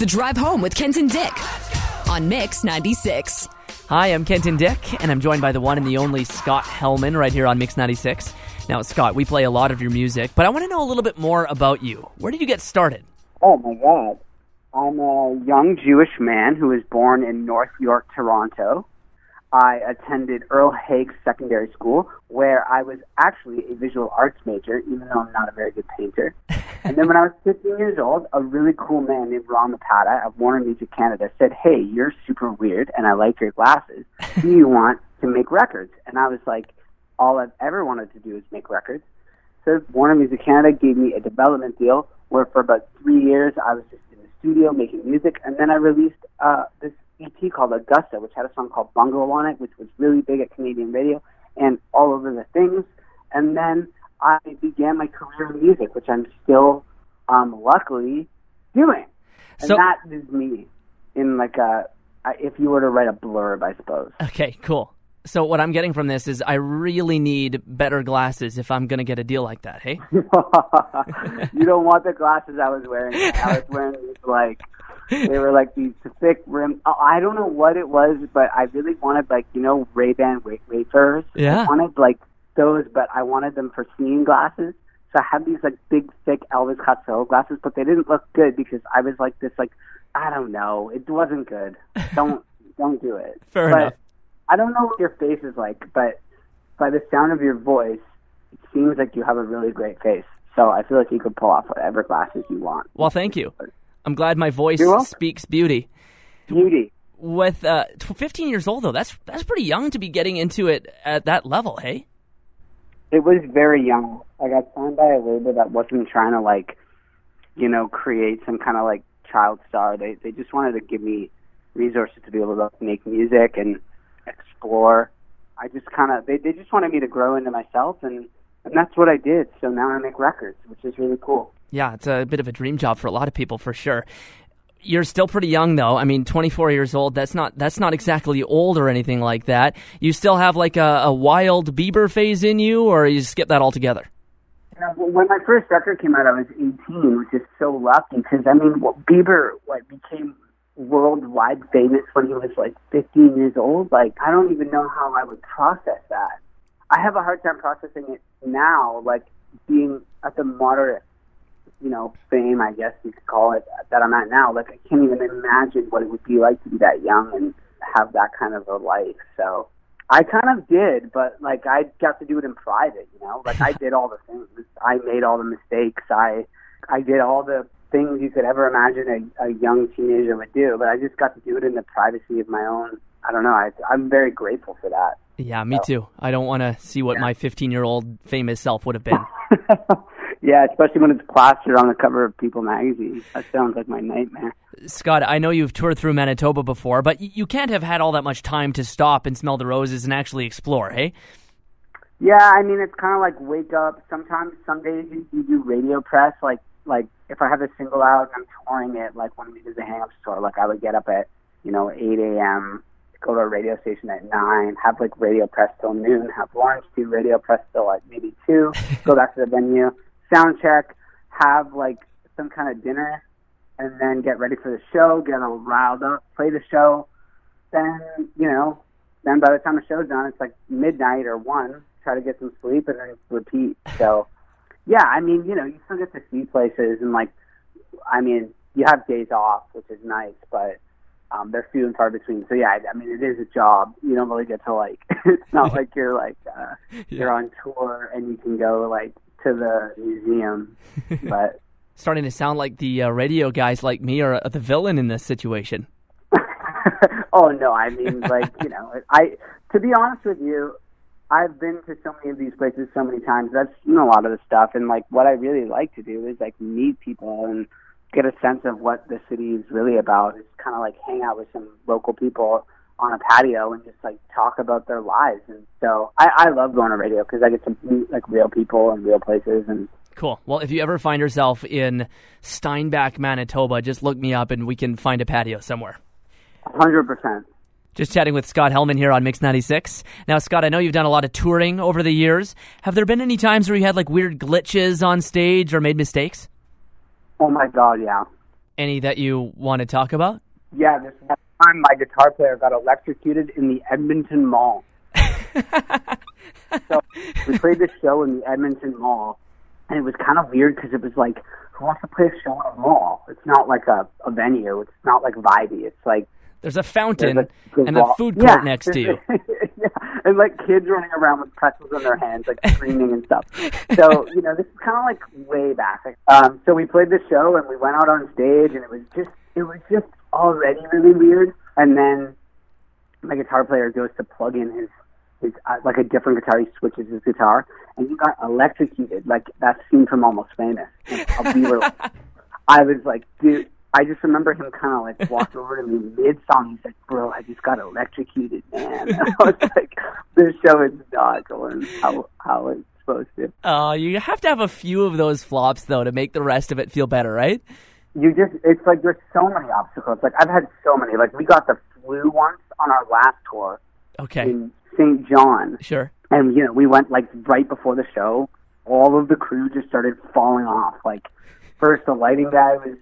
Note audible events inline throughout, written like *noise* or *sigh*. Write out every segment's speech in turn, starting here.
The Drive Home with Kenton Dyck on Mix 96. Hi, I'm Kenton Dyck, and I'm joined by the one and the only Scott Helman right here on Mix 96. Now, Scott, we play a lot of your music, but I want to know a little bit more about you. Where did you get started? Oh my God. I'm a young Jewish man who was born in North York, Toronto. I attended Earl Haig Secondary School, where I was actually a visual arts major, even though I'm not a very good painter. *laughs* and then when I was 15 years old, a really cool man named Ron Lopata of Warner Music Canada said, Hey, you're super weird, and I like your glasses. *laughs* Do you want to make records? And I was like, All I've ever wanted to do is make records. So Warner Music Canada gave me a development deal where for about three years I was just in the studio making music, and then I released uh, this EP called Augusta, which had a song called Bungalow on it, which was really big at Canadian radio and all over the things. And then I began my career in music, which I'm still, um, luckily, doing. And So- that is me in like a, if you were to write a blurb, I suppose. Okay, cool. So, what I'm getting from this is I really need better glasses if I'm going to get a deal like that, hey? *laughs* you don't want the glasses I was wearing. I was wearing these like they were like these thick rim. Oh, I don't know what it was, but I really wanted like you know Ray Ban wafers. Yeah. I wanted like those, but I wanted them for seeing glasses. So I had these like big, thick Elvis Costello glasses, but they didn't look good because I was like this like I don't know. It wasn't good. Don't *laughs* don't do it. Fair but enough. I don't know what your face is like, but by the sound of your voice, it seems like you have a really great face. So I feel like you could pull off whatever glasses you want. Well, thank you. I'm glad my voice speaks beauty. Beauty. With uh, 15 years old, though, that's that's pretty young to be getting into it at that level, hey? It was very young. I got signed by a label that wasn't trying to like, you know, create some kind of like child star. They they just wanted to give me resources to be able to make music and explore. I just kind of they they just wanted me to grow into myself and and that's what I did. So now I make records, which is really cool. Yeah, it's a bit of a dream job for a lot of people, for sure. You're still pretty young, though. I mean, 24 years old. That's not that's not exactly old or anything like that. You still have like a, a wild Bieber phase in you, or you skip that altogether? When my first record came out, I was 18, which is so lucky because I mean, Bieber like became worldwide famous when he was like 15 years old. Like, I don't even know how I would process that. I have a hard time processing it now, like being at the moderate, you know, fame, I guess you could call it, that I'm at now. Like, I can't even imagine what it would be like to be that young and have that kind of a life. So. I kind of did, but like I got to do it in private, you know. Like I *laughs* did all the things. I made all the mistakes. I I did all the things you could ever imagine a, a young teenager would do, but I just got to do it in the privacy of my own. I don't know. I, I'm very grateful for that. Yeah, me too. I don't want to see what my 15 year old famous self would have been. *laughs* yeah, especially when it's plastered on the cover of People magazine. That sounds like my nightmare. Scott, I know you've toured through Manitoba before, but you can't have had all that much time to stop and smell the roses and actually explore, hey? Yeah, I mean it's kind of like wake up. Sometimes, some days you, you do radio press. Like, like if I have a single out and I'm touring it, like when we did the Hang Up tour, like I would get up at you know 8 a.m. go to a radio station at nine, have like radio press till noon, have lunch, do radio press till like maybe two, *laughs* go back to the venue, sound check, have like some kind of dinner, and then get ready for the show, get all riled up, play the show. Then you know, then by the time the show's done, it's like midnight or one. Try to get some sleep and then repeat. *laughs* So, yeah, I mean, you know, you still get to see places and like, I mean, you have days off, which is nice, but um, they're few and far between. So yeah, I, I mean, it is a job. You don't really get to like. *laughs* it's not like you're like uh, *laughs* you're on tour and you can go like to the museum, *laughs* but. Starting to sound like the uh, radio guys like me are uh, the villain in this situation. *laughs* oh no, I mean like you know, *laughs* I to be honest with you, I've been to so many of these places so many times. I've seen a lot of the stuff, and like what I really like to do is like meet people and get a sense of what the city is really about. It's kind of like hang out with some local people on a patio and just like talk about their lives. And so I, I love going to radio because I get to meet like real people and real places and Cool. Well, if you ever find yourself in Steinbach, Manitoba, just look me up and we can find a patio somewhere. hundred percent. Just chatting with Scott Helman here on Mix 96. Now, Scott, I know you've done a lot of touring over the years. Have there been any times where you had like weird glitches on stage or made mistakes? Oh my god, yeah. Any that you want to talk about? Yeah, this one time my guitar player got electrocuted in the Edmonton Mall. *laughs* so we played this show in the Edmonton Mall, and it was kind of weird because it was like, who wants to play a show in a mall? It's not like a, a venue. It's not like vibey. It's like There's a fountain there's a and a food court Yeah. next to you. *laughs* yeah, and like kids running around with pretzels in their hands, like screaming and stuff. So *laughs* you know, this is kind of like way back. Um, so we played this show and we went out on stage, and it was just it was just already really weird. And then my guitar player goes to plug in his his uh, like a different guitar. He switches his guitar, and he got electrocuted, like that scene from Almost Famous. And uh, we were, *laughs* I was like, dude. I just remember him kind of like walked over to me mid song. He's like, "Bro, I just got electrocuted, man." And *laughs* I was like, "This show is not going how how it's supposed to." Uh, you have to have a few of those flops though to make the rest of it feel better, right? You just it's like there's so many obstacles. Like I've had so many. Like we got the flu once on our last tour Okay, in St. John, sure. and you know we went like right before the show all of the crew just started falling off like first the lighting guy was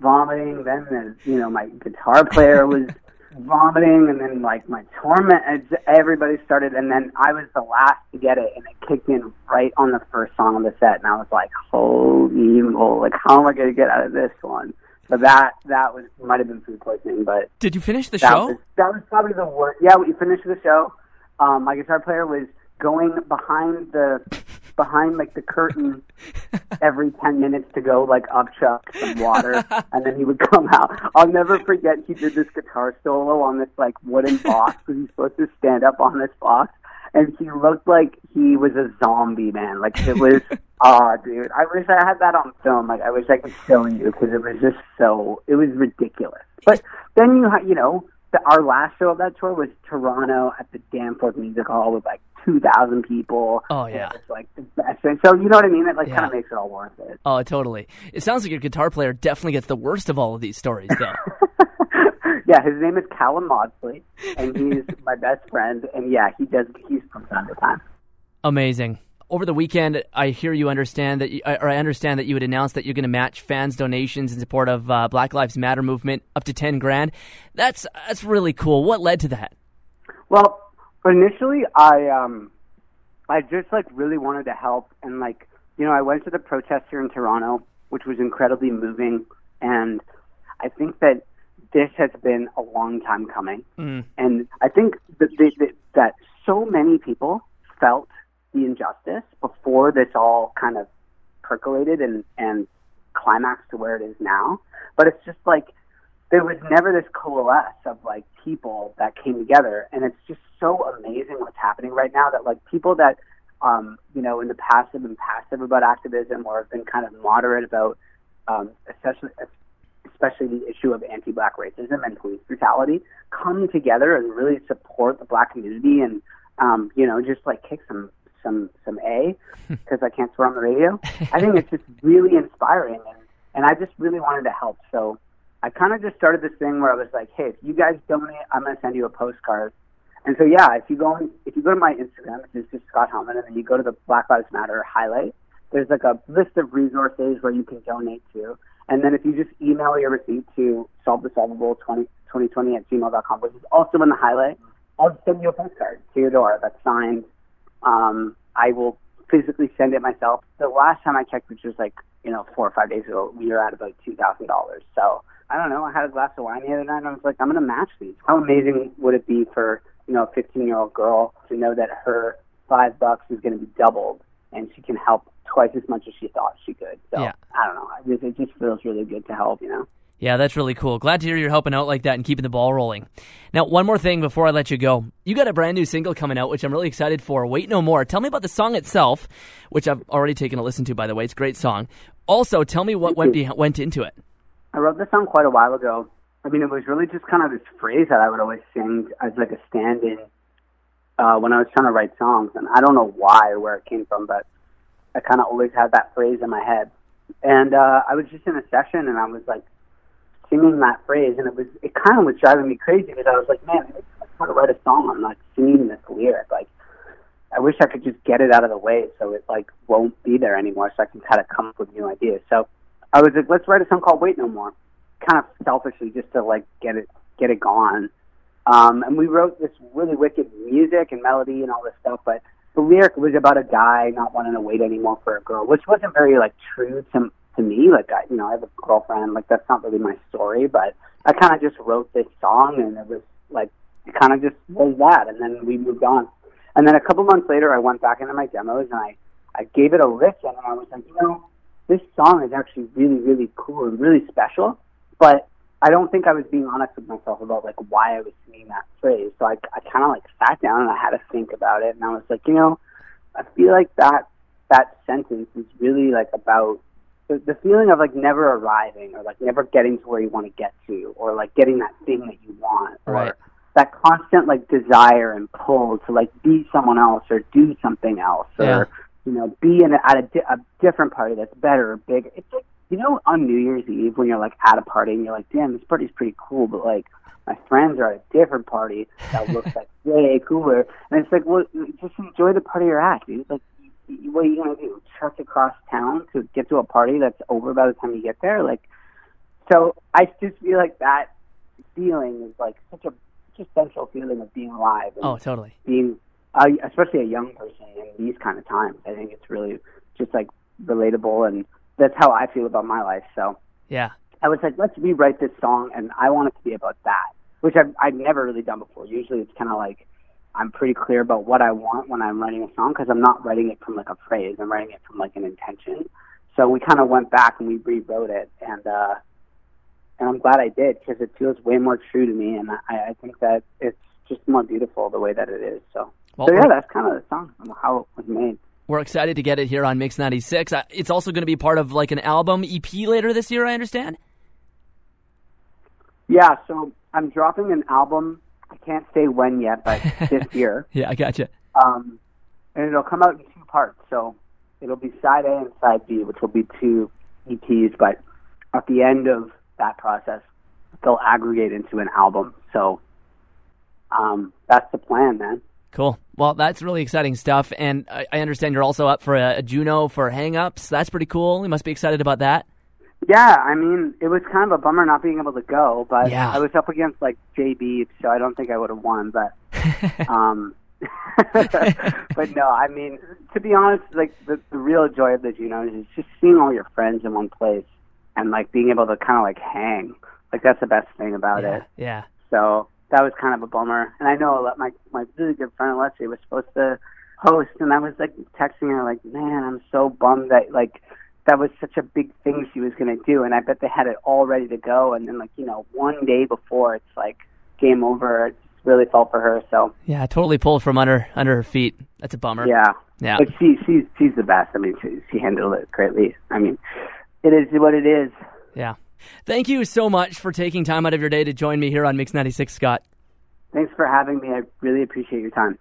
vomiting then the you know my guitar player was *laughs* vomiting and then like my torment everybody started and then i was the last to get it and it kicked in right on the first song of the set and i was like holy moly like how am i going to get out of this one but that that was might have been food poisoning but Did you finish the that show? was that was probably the worst. Yeah, we finished the show. Um, my guitar player was going behind the behind like the curtain every ten minutes to go like upchuck some water, and then he would come out. I'll never forget he did this guitar solo on this like wooden box because he's supposed to stand up on this box, and he looked like he was a zombie man. Like it was. *laughs* Oh, dude! I wish I had that on film. Like, I wish I could show you because it was just so. It was ridiculous. But then you, ha- you know, the, our last show of that tour was Toronto at the Danforth Music Hall with like two thousand people. Oh, yeah. It was like the best thing. So you know what I mean? It like Yeah. kind of makes it all worth it. Oh, totally. It sounds like your guitar player definitely gets the worst of all of these stories, though. *laughs* yeah, his name is Callum Maudsley, and he's my best friend. And yeah, he does. He's from time to time. Amazing. Over the weekend, I hear you understand that, you, or I understand that you would announce that you're going to match fans' donations in support of uh, Black Lives Matter movement up to ten grand. That's that's really cool. What led to that? Well, initially, I um, I just like really wanted to help, and like you know, I went to the protest here in Toronto, which was incredibly moving, and I think that this has been a long time coming, Mm. and I think that, that, that, that so many people felt the injustice before this all kind of percolated and and climaxed to where it is now. But it's just like there was never this coalesce of like people that came together and it's just so amazing what's happening right now that like people that um you know in the past have been passive about activism or have been kind of moderate about um especially especially the issue of anti-black racism and police brutality come together and really support the black community and um you know just like kick some some some a *laughs* because I can't swear on the radio I think it's just really inspiring and and I just really wanted to help so I kind of just started this thing where I was like, hey, if you guys donate, I'm going to send you a postcard. And so yeah, if you go on, if you go to my Instagram, which is just Scott Helman, and then you go to the Black Lives Matter highlight, there's like a list of resources where you can donate to. And then if you just email your receipt to solvethesolvable 2020 at gmail.com, which is also in the highlight, I'll send you a postcard to your door that's signed. Um, I will physically send it myself. The last time I checked, which was like, you know, four or five days ago, we were at about $2,000. So I don't know. I had a glass of wine the other night and I was like, I'm going to match these. How amazing would it be for, you know, a 15 year old girl to know that her five bucks is going to be doubled and she can help twice as much as she thought she could. So Yeah. I don't know. I just, it just feels really good to help, you know? Yeah, that's really cool. Glad to hear you're helping out like that and keeping the ball rolling. Now, one more thing before I let you go. You got a brand new single coming out, which I'm really excited for. Wait No More. Tell me about the song itself, which I've already taken a listen to, by the way. It's a great song. Also, tell me what went, went into it. I wrote this song quite a while ago. I mean, it was really just kind of this phrase that I would always sing as like a stand-in uh, when I was trying to write songs, and I don't know why or where it came from, but I kind of always had that phrase in my head. And uh, I was just in a session, and I was like singing that phrase, and it was it kind of was driving me crazy because I was like, man, I try to write a song. I'm like singing this lyric, like. I wish I could just get it out of the way so it like won't be there anymore, so I can kind of come up with new ideas. So I was like, let's write a song called Wait No More. kind of selfishly just to like get it get it gone. Um, and we wrote this really wicked music and melody and all this stuff, but the lyric was about a guy not wanting to wait anymore for a girl, which wasn't very like true to to me. Like I, you know, I have a girlfriend. Like that's not really my story, but I kind of just wrote this song, and it was like it kind of just was that, and then we moved on. And then a couple months later, I went back into my demos and I I gave it a listen, and I was like, you know, this song is actually really really cool and really special, but I don't think I was being honest with myself about like why I was singing that phrase. So I I kind of like sat down and I had to think about it, and I was like, you know, I feel like that that sentence is really like about the, the feeling of like never arriving or like never getting to where you want to get to or like getting that thing that you want or Right. that constant like desire and pull to like be someone else or do something else or Yeah. you know be in a, at a, di- a different party that's better or bigger. It's like you know on New Year's Eve when you're like at a party and you're like, damn, this party's pretty cool, but like my friends are at a different party that looks like *laughs* way cooler, and it's like, well, just enjoy the party you're at, dude. Like, what are you gonna do? Trek across town to get to a party that's over by the time you get there? Like, so I just feel like that feeling is like such a a central feeling of being alive and Oh, totally. being, uh, especially a young person in these kind of times. I think it's really just like relatable, and that's how I feel about my life. So Yeah. I was like, let's rewrite this song, and I want it to be about that, which I've I've never really done before. Usually, it's kind of like I'm pretty clear about what I want when I'm writing a song because I'm not writing it from like a phrase. I'm writing it from like an intention. So we kind of went back and we rewrote it, and uh, and I'm glad I did because it feels way more true to me, and I, I think that it's just more beautiful the way that it is. So, Well, so yeah, that's kind of the song and how it was made. We're excited to get it here on Mix 96. Uh, It's also going to be part of like an album EP later this year, I understand. Yeah, so I'm dropping an album. Can't say when yet, but *laughs* this year. Yeah, I gotcha. Um, and it'll come out in two parts. So it'll be side A and side B, which will be two EPs. But at the end of that process, they'll aggregate into an album. So um, that's the plan, man. Cool. Well, that's really exciting stuff. And I, I understand you're also up for a, a Juno for Hangups. That's pretty cool. You must be excited about that. Yeah, I mean, it was kind of a bummer not being able to go, but Yeah. I was up against like JB, so I don't think I would have won. But *laughs* um, *laughs* but no, I mean, to be honest, like the, the real joy of the Junos is just seeing all your friends in one place and like being able to kind of like hang. Like that's the best thing about yeah. it. yeah. So that was kind of a bummer. And I know my my really good friend Alessia was supposed to host, and I was like texting her like, man, I'm so bummed that like that was such a big thing she was going to do, and I bet they had it all ready to go, and then like you know one day before it's like game over. It really felt for her. So Yeah, totally pulled from under under her feet. That's a bummer. yeah, Yeah. But she she's she's the best. I mean, she she handled it greatly. I mean, it is what it is. Yeah. Thank you so much for taking time out of your day to join me here on Mix 96, Scott. Thanks for having me. I really appreciate your time.